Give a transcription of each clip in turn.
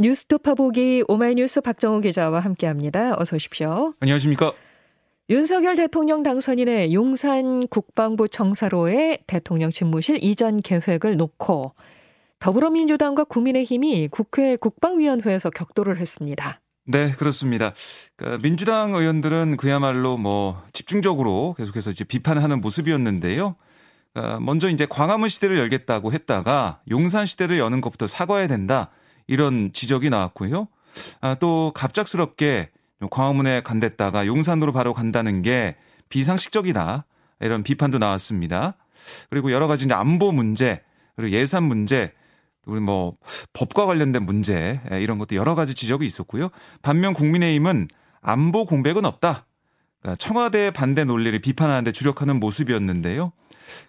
뉴스토파 보기 오마이뉴스 박정우 기자와 함께합니다. 어서 오십시오. 안녕하십니까? 윤석열 대통령 당선인의 용산 국방부 청사로의 대통령 집무실 이전 계획을 놓고 더불어민주당과 국민의힘이 국회 국방위원회에서 격돌을 했습니다. 네, 그렇습니다. 그러니까 민주당 의원들은 그야말로 뭐 집중적으로 계속해서 이제 비판하는 모습이었는데요. 그러니까 먼저 이제 광화문 시대를 열겠다고 했다가 용산 시대를 여는 것부터 사과해야 된다. 이런 지적이 나왔고요. 아, 또 갑작스럽게 광화문에 간댔다가 용산으로 바로 간다는 게 비상식적이다. 이런 비판도 나왔습니다. 그리고 여러 가지 이제 안보 문제, 그리고 예산 문제, 우리 뭐 법과 관련된 문제 이런 것도 여러 가지 지적이 있었고요. 반면 국민의힘은 안보 공백은 없다. 그러니까 청와대 반대 논리를 비판하는데 주력하는 모습이었는데요.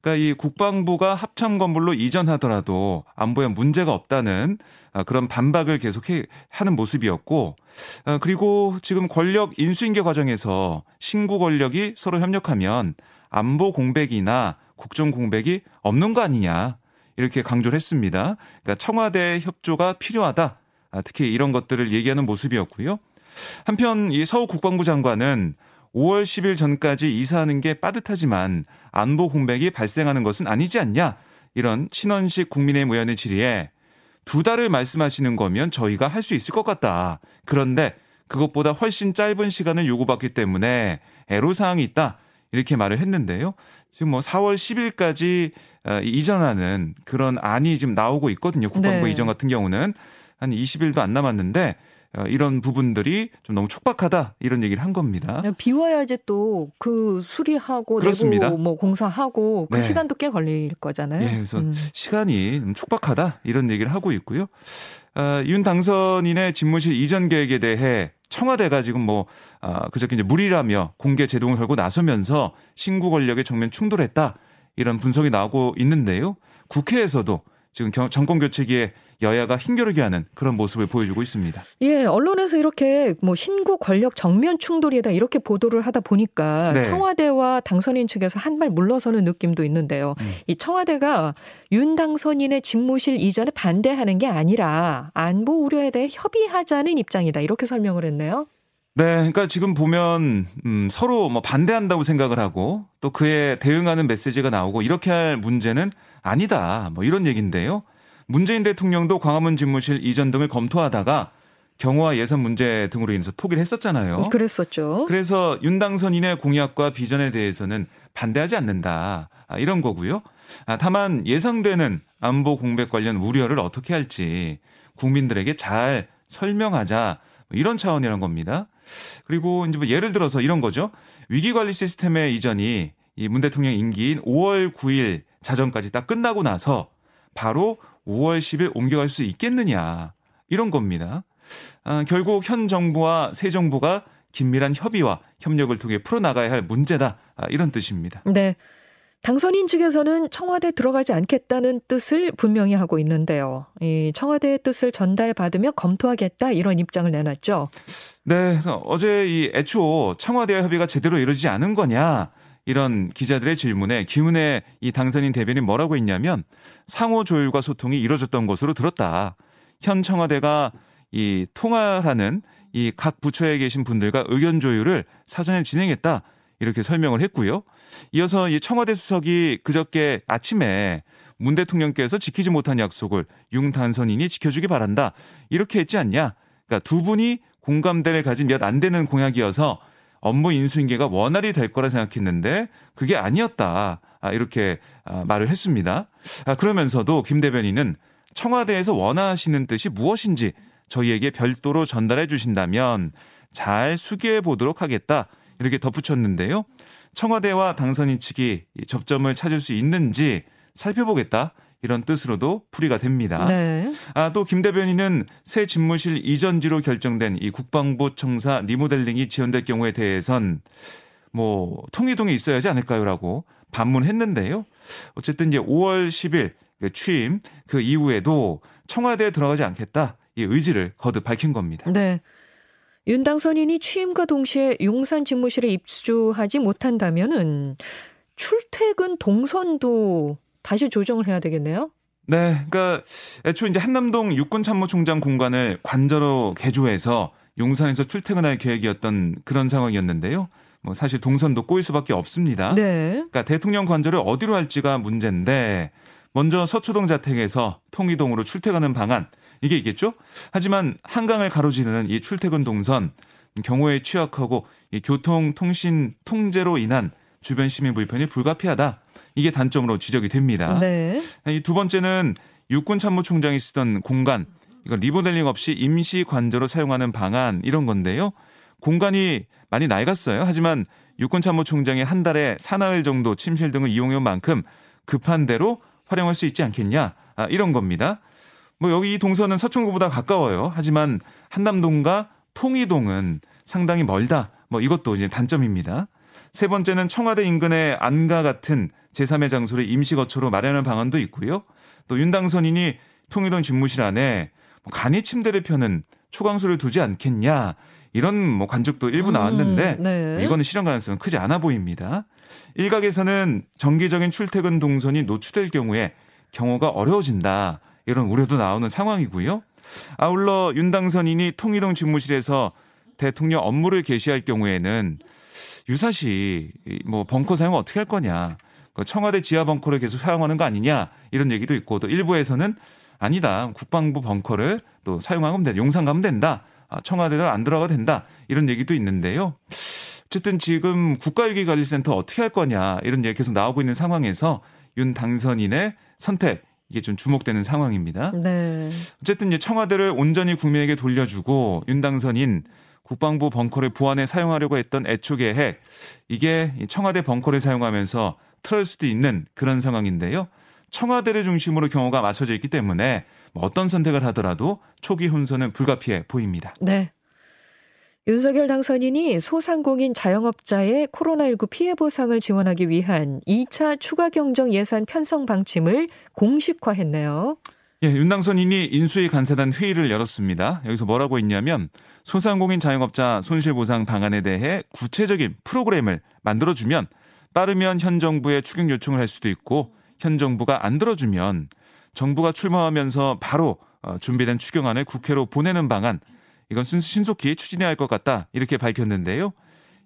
그러니까 이 국방부가 합참 건물로 이전하더라도 안보에 문제가 없다는 아, 그런 반박을 계속 하는 모습이었고 아, 그리고 지금 권력 인수인계 과정에서 신구 권력이 서로 협력하면 안보 공백이나 국정 공백이 없는 거 아니냐 이렇게 강조를 했습니다. 그러니까 청와대 협조가 필요하다. 아, 특히 이런 것들을 얘기하는 모습이었고요. 한편 이 서울 국방부 장관은 5월 10일 전까지 이사하는 게 빠듯하지만 안보 공백이 발생하는 것은 아니지 않냐. 이런 신원식 국민의힘 의원의 질의에 두 달을 말씀하시는 거면 저희가 할 수 있을 것 같다. 그런데 그것보다 훨씬 짧은 시간을 요구받기 때문에 애로사항이 있다. 이렇게 말을 했는데요. 지금 뭐 4월 10일까지 어, 이전하는 그런 안이 지금 나오고 있거든요. 국방부 네. 이전 같은 경우는 한 20일도 안 남았는데 어, 이런 부분들이 좀 너무 촉박하다 이런 얘기를 한 겁니다. 비워야지 또그 수리하고 그렇습니다. 내부 뭐 공사하고 그 네. 시간도 꽤 걸릴 거잖아요. 예, 그래서 음. 시간이 좀 촉박하다 이런 얘기를 하고 있고요. 어, 윤 당선인의 집무실 이전 계획에 대해 청와대가 지금 뭐 아, 그저께 이제 무리라며 공개 제동을 걸고 나서면서 신구 권력의 정면 충돌했다 이런 분석이 나오고 있는데요. 국회에서도 지금 정권 교체기에 여야가 힘겨루게 하는 그런 모습을 보여주고 있습니다. 예, 언론에서 이렇게 뭐 신구 권력 정면 충돌이다 이렇게 보도를 하다 보니까 네. 청와대와 당선인 측에서 한 발 물러서는 느낌도 있는데요. 음. 이 청와대가 윤 당선인의 집무실 이전에 반대하는 게 아니라 안보 우려에 대해 협의하자는 입장이다 이렇게 설명을 했네요. 네, 그러니까 지금 보면 음, 서로 뭐 반대한다고 생각을 하고 또 그에 대응하는 메시지가 나오고 이렇게 할 문제는 아니다. 뭐 이런 얘기인데요. 문재인 대통령도 광화문 집무실 이전 등을 검토하다가 경호와 예산 문제 등으로 인해서 포기를 했었잖아요. 그랬었죠. 그래서 윤 당선인의 공약과 비전에 대해서는 반대하지 않는다. 아, 이런 거고요. 아, 다만 예상되는 안보 공백 관련 우려를 어떻게 할지 국민들에게 잘 설명하자. 뭐 이런 차원이란 겁니다. 그리고 이제 뭐 예를 들어서 이런 거죠. 위기관리 시스템의 이전이 이 문 대통령 임기인 5월 9일 자정까지 딱 끝나고 나서 바로 5월 10일 옮겨갈 수 있겠느냐 이런 겁니다. 아, 결국 현 정부와 새 정부가 긴밀한 협의와 협력을 통해 풀어나가야 할 문제다 아, 이런 뜻입니다. 네. 당선인 측에서는 청와대 들어가지 않겠다는 뜻을 분명히 하고 있는데요. 이 청와대의 뜻을 전달받으며 검토하겠다 이런 입장을 내놨죠. 네, 어제 이 애초 청와대와 협의가 제대로 이루어지지 않은 거냐 이런 기자들의 질문에 기훈의 이 당선인 대변인 뭐라고 했냐면 상호 조율과 소통이 이루어졌던 것으로 들었다. 현 청와대가 이 통화하는 이 각 부처에 계신 분들과 의견 조율을 사전에 진행했다. 이렇게 설명을 했고요. 이어서 이 청와대 수석이 그저께 아침에 문 대통령께서 지키지 못한 약속을 융 단선인이 지켜주기 바란다. 이렇게 했지 않냐? 그러니까 두 분이 공감대를 가진 몇 안 되는 공약이어서 업무 인수인계가 원활히 될 거라 생각했는데 그게 아니었다. 아, 이렇게 아, 말을 했습니다. 아, 그러면서도 김 대변인은 청와대에서 원하시는 뜻이 무엇인지 저희에게 별도로 전달해 주신다면 잘 수기해 보도록 하겠다. 이렇게 덧붙였는데요. 청와대와 당선인 측이 접점을 찾을 수 있는지 살펴보겠다. 이런 뜻으로도 풀이가 됩니다. 네. 아, 또 김 대변인은 새 집무실 이전지로 결정된 이 국방부 청사 리모델링이 지연될 경우에 대해선 뭐 통일동에 있어야 하지 않을까요라고 반문했는데요. 어쨌든 이제 5월 10일 그 취임 그 이후에도 청와대에 들어가지 않겠다 이 의지를 거듭 밝힌 겁니다. 네. 윤 당 선인이 취임과 동시에 용산 집무실에 입주하지 못한다면은 출퇴근 동선도 다시 조정을 해야 되겠네요. 네, 그러니까 애초 이제 한남동 육군참모총장 공간을 관저로 개조해서 용산에서 출퇴근할 계획이었던 그런 상황이었는데요. 뭐 사실 동선도 꼬일 수밖에 없습니다. 네. 그러니까 대통령 관저를 어디로 할지가 문제인데 먼저 서초동 자택에서 통이동으로 출퇴근하는 방안 이게 있겠죠. 하지만 한강을 가로지르는 이 출퇴근 동선 경호에 취약하고 이 교통 통신 통제로 인한 주변 시민 불편이 불가피하다. 이게 단점으로 지적이 됩니다. 네. 이두 번째는 육군 참모총장이 쓰던 공간 이거 리모델링 없이 임시 관저로 사용하는 방안 이런 건데요. 공간이 많이 낡았어요. 하지만 육군 참모총장이 한 달에 사나흘 정도 침실 등을 이용해 온 만큼 급한 대로 활용할 수 있지 않겠냐 아, 이런 겁니다. 뭐 여기 이 동선은 서촌구보다 가까워요. 하지만 한남동과 통이동은 상당히 멀다. 뭐 이것도 이제 단점입니다. 세 번째는 청와대 인근의 안가 같은 제3의 장소를 임시거처로 마련하는 방안도 있고요. 또 윤당선인이 통일동 집무실 안에 뭐 간이 침대를 펴는 초강소를 두지 않겠냐 이런 뭐 관측도 일부 음, 나왔는데 음, 네. 이거는 실현 가능성은 크지 않아 보입니다. 일각에서는 정기적인 출퇴근 동선이 노출될 경우에 경호가 어려워진다 이런 우려도 나오는 상황이고요. 아울러 윤 당선인이 통일동 집무실에서 대통령 업무를 개시할 경우에는 유사시 뭐 벙커 사용 어떻게 할 거냐. 그 청와대 지하 벙커를 계속 사용하는 거 아니냐 이런 얘기도 있고 또 일부에서는 아니다 국방부 벙커를 또 사용하면 된다 용산 가면 된다 아, 청와대를 안 들어가 된다 이런 얘기도 있는데요. 어쨌든 지금 국가위기관리센터 어떻게 할 거냐 이런 얘기 계속 나오고 있는 상황에서 윤 당선인의 선택 이게 좀 주목되는 상황입니다. 네. 어쨌든 이제 청와대를 온전히 국민에게 돌려주고 윤 당선인 국방부 벙커를 보안에 사용하려고 했던 애초 계획 이게 청와대 벙커를 사용하면서 틀을 수도 있는 그런 상황인데요. 청와대를 중심으로 경우가 맞춰져 있기 때문에 뭐 어떤 선택을 하더라도 초기 혼선은 불가피해 보입니다. 네. 윤석열 당선인이 소상공인 자영업자의 코로나19 피해 보상을 지원하기 위한 2차 추가 경정 예산 편성 방침을 공식화했네요. 예, 윤 당선인이 인수위 간사단 회의를 열었습니다. 여기서 뭐라고 했냐면 소상공인 자영업자 손실보상 방안에 대해 구체적인 프로그램을 만들어주면 빠르면 현 정부에 추경 요청을 할 수도 있고 현 정부가 안 들어주면 정부가 출마하면서 바로 어, 준비된 추경안을 국회로 보내는 방안 이건 신속히 추진해야 할 것 같다 이렇게 밝혔는데요.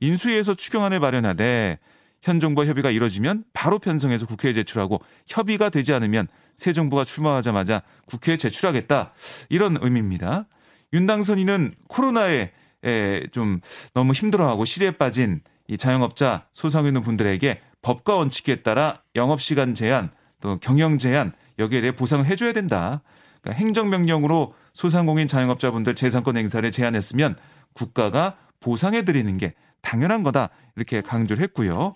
인수위에서 추경안을 마련하되 현 정부와 협의가 이뤄지면 바로 편성해서 국회에 제출하고 협의가 되지 않으면 새 정부가 출마하자마자 국회에 제출하겠다 이런 의미입니다. 윤당선인은 코로나에 좀 너무 힘들어하고 시리에 빠진 이 자영업자 소상인원 분들에게 법과 원칙에 따라 영업시간 제한 또 경영 제한 여기에 대해 보상을 해줘야 된다. 그러니까 행정명령으로 소상공인 자영업자분들 재산권 행사를 제한했으면 국가가 보상해 드리는 게 당연한 거다. 이렇게 강조를 했고요.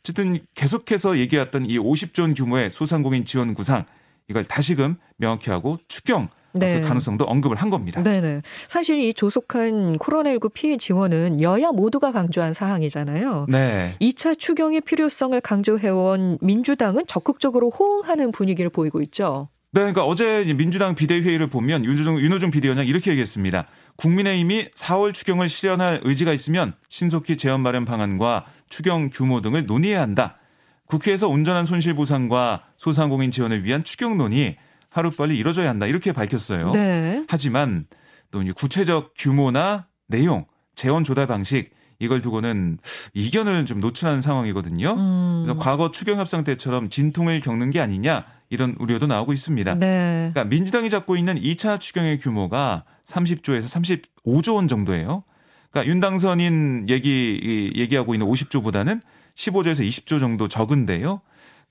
어쨌든 계속해서 얘기했던 이 50조 원 규모의 소상공인 지원 구상 이걸 다시금 명확히 하고 추경 네. 그 가능성도 언급을 한 겁니다. 네네. 사실 이 조속한 코로나19 피해 지원은 여야 모두가 강조한 사항이잖아요. 네. 2차 추경의 필요성을 강조해온 민주당은 적극적으로 호응하는 분위기를 보이고 있죠. 네, 그러니까 어제 민주당 비대위회의를 보면 윤호중, 윤호중 비대위원장 이렇게 얘기했습니다. 국민의힘이 4월 추경을 실현할 의지가 있으면 신속히 재원 마련 방안과 추경 규모 등을 논의해야 한다. 국회에서 온전한 손실 보상과 소상공인 지원을 위한 추경 논의 하루빨리 이뤄져야 한다 이렇게 밝혔어요. 네. 하지만 또 구체적 규모나 내용, 재원 조달 방식 이걸 두고는 이견을 좀 노출하는 상황이거든요. 음. 그래서 과거 추경 협상 때처럼 진통을 겪는 게 아니냐 이런 우려도 나오고 있습니다. 네. 그러니까 민주당이 잡고 있는 2차 추경의 규모가 30조에서 35조 원 정도예요. 그러니까 윤당선인 얘기 얘기하고 있는 50조보다는 15조에서 20조 정도 적은데요.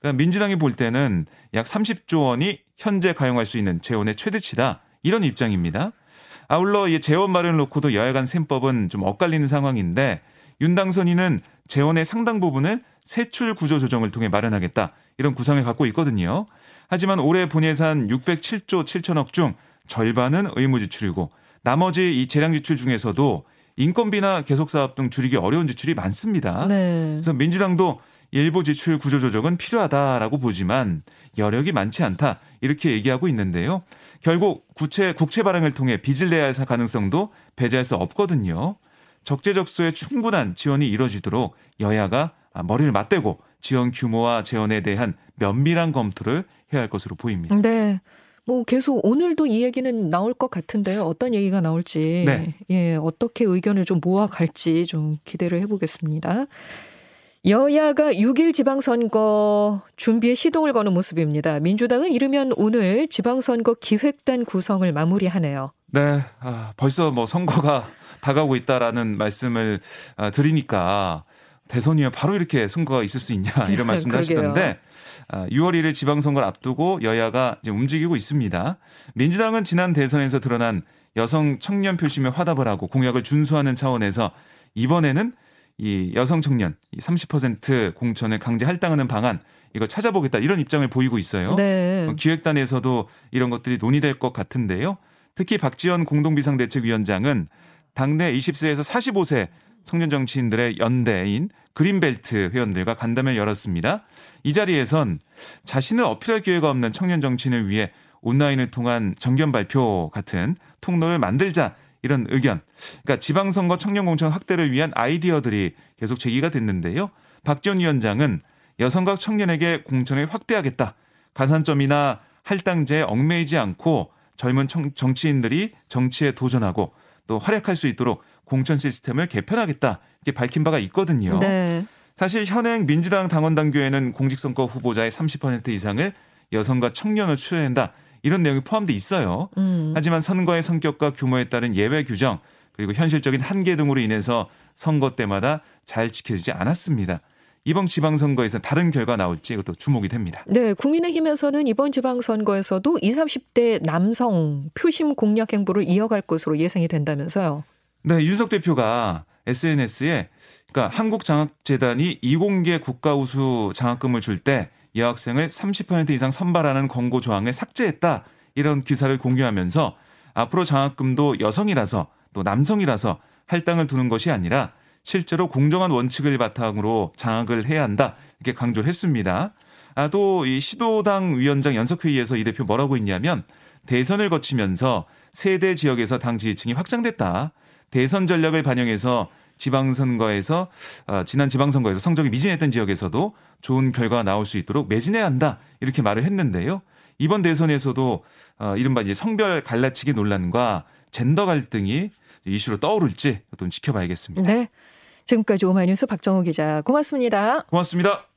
그러니까 민주당이 볼 때는 약 30조 원이 현재 가용할 수 있는 재원의 최대치다. 이런 입장입니다. 아울러 이 재원 마련을 놓고도 여야 간 셈법은 좀 엇갈리는 상황인데 윤당선인은 재원의 상당 부분을 세출 구조 조정을 통해 마련하겠다. 이런 구상을 갖고 있거든요. 하지만 올해 본예산 607조 7천억 중 절반은 의무 지출이고 나머지 이 재량 지출 중에서도 인건비나 계속 사업 등 줄이기 어려운 지출이 많습니다. 네. 그래서 민주당도 일부 지출 구조 조정은 필요하다라고 보지만 여력이 많지 않다 이렇게 얘기하고 있는데요. 결국 구체 국채 발행을 통해 빚을 내야 할 가능성도 배제할 수 없거든요. 적재적소에 충분한 지원이 이뤄지도록 여야가 머리를 맞대고 지원 규모와 재원에 대한 면밀한 검토를 해야 할 것으로 보입니다. 네. 뭐 계속 오늘도 이 얘기는 나올 것 같은데요. 어떤 얘기가 나올지 네. 예, 어떻게 의견을 좀 모아갈지 좀 기대를 해보겠습니다. 여야가 6일 지방선거 준비에 시동을 거는 모습입니다. 민주당은 이르면 오늘 지방선거 기획단 구성을 마무리하네요. 네, 아, 벌써 뭐 선거가 다가오고 있다라는 말씀을 아, 드리니까 대선이면 바로 이렇게 선거가 있을 수 있냐 이런 말씀도 하시던데 6월 아, 1일 지방선거를 앞두고 여야가 이제 움직이고 있습니다. 민주당은 지난 대선에서 드러난 여성 청년 표심에 화답을 하고 공약을 준수하는 차원에서 이번에는 이 여성 청년 30% 공천을 강제 할당하는 방안 이거 찾아보겠다 이런 입장을 보이고 있어요. 네. 어, 기획단에서도 이런 것들이 논의될 것 같은데요. 특히 박지원 공동비상대책위원장은 당내 20세에서 45세 청년 정치인들의 연대인 그린벨트 회원들과 간담회를 열었습니다. 이 자리에선 자신을 어필할 기회가 없는 청년 정치인을 위해 온라인을 통한 정견 발표 같은 통로를 만들자 이런 의견. 그러니까 지방선거 청년 공천 확대를 위한 아이디어들이 계속 제기가 됐는데요. 박지원 위원장은 여성과 청년에게 공천을 확대하겠다. 가산점이나 할당제에 얽매이지 않고 젊은 정치인들이 정치에 도전하고 또 활약할 수 있도록 공천 시스템을 개편하겠다. 이게 밝힌 바가 있거든요. 네. 사실 현행 민주당 당원 당규에는 공직선거 후보자의 30% 이상을 여성과 청년을 추려낸다. 이런 내용이 포함돼 있어요. 음. 하지만 선거의 성격과 규모에 따른 예외 규정 그리고 현실적인 한계 등으로 인해서 선거 때마다 잘 지켜지지 않았습니다. 이번 지방선거에서 다른 결과 나올지 이것도 주목이 됩니다. 네, 국민의힘에서는 이번 지방선거에서도 20, 30대 남성 표심 공략 행보를 이어갈 것으로 예상이 된다면서요. 네, 윤석 대표가 SNS에 그러니까 한국장학재단이 이공계 국가우수 장학금을 줄 때 여학생을 30% 이상 선발하는 권고 조항을 삭제했다. 이런 기사를 공유하면서 앞으로 장학금도 여성이라서 또 남성이라서 할당을 두는 것이 아니라 실제로 공정한 원칙을 바탕으로 장학을 해야 한다. 이렇게 강조를 했습니다. 아, 또 이 시도당 위원장 연석회의에서 이 대표 뭐라고 했냐면 대선을 거치면서 세대 지역에서 당 지지층이 확장됐다. 대선 전략을 반영해서 지방선거에서 어, 지난 지방선거에서 성적이 미진했던 지역에서도 좋은 결과가 나올 수 있도록 매진해야 한다 이렇게 말을 했는데요. 이번 대선에서도 어, 이른바 이제 성별 갈라치기 논란과 젠더 갈등이 이슈로 떠오를지 또 지켜봐야겠습니다. 네. 지금까지 오마이뉴스 박정호 기자 고맙습니다. 고맙습니다.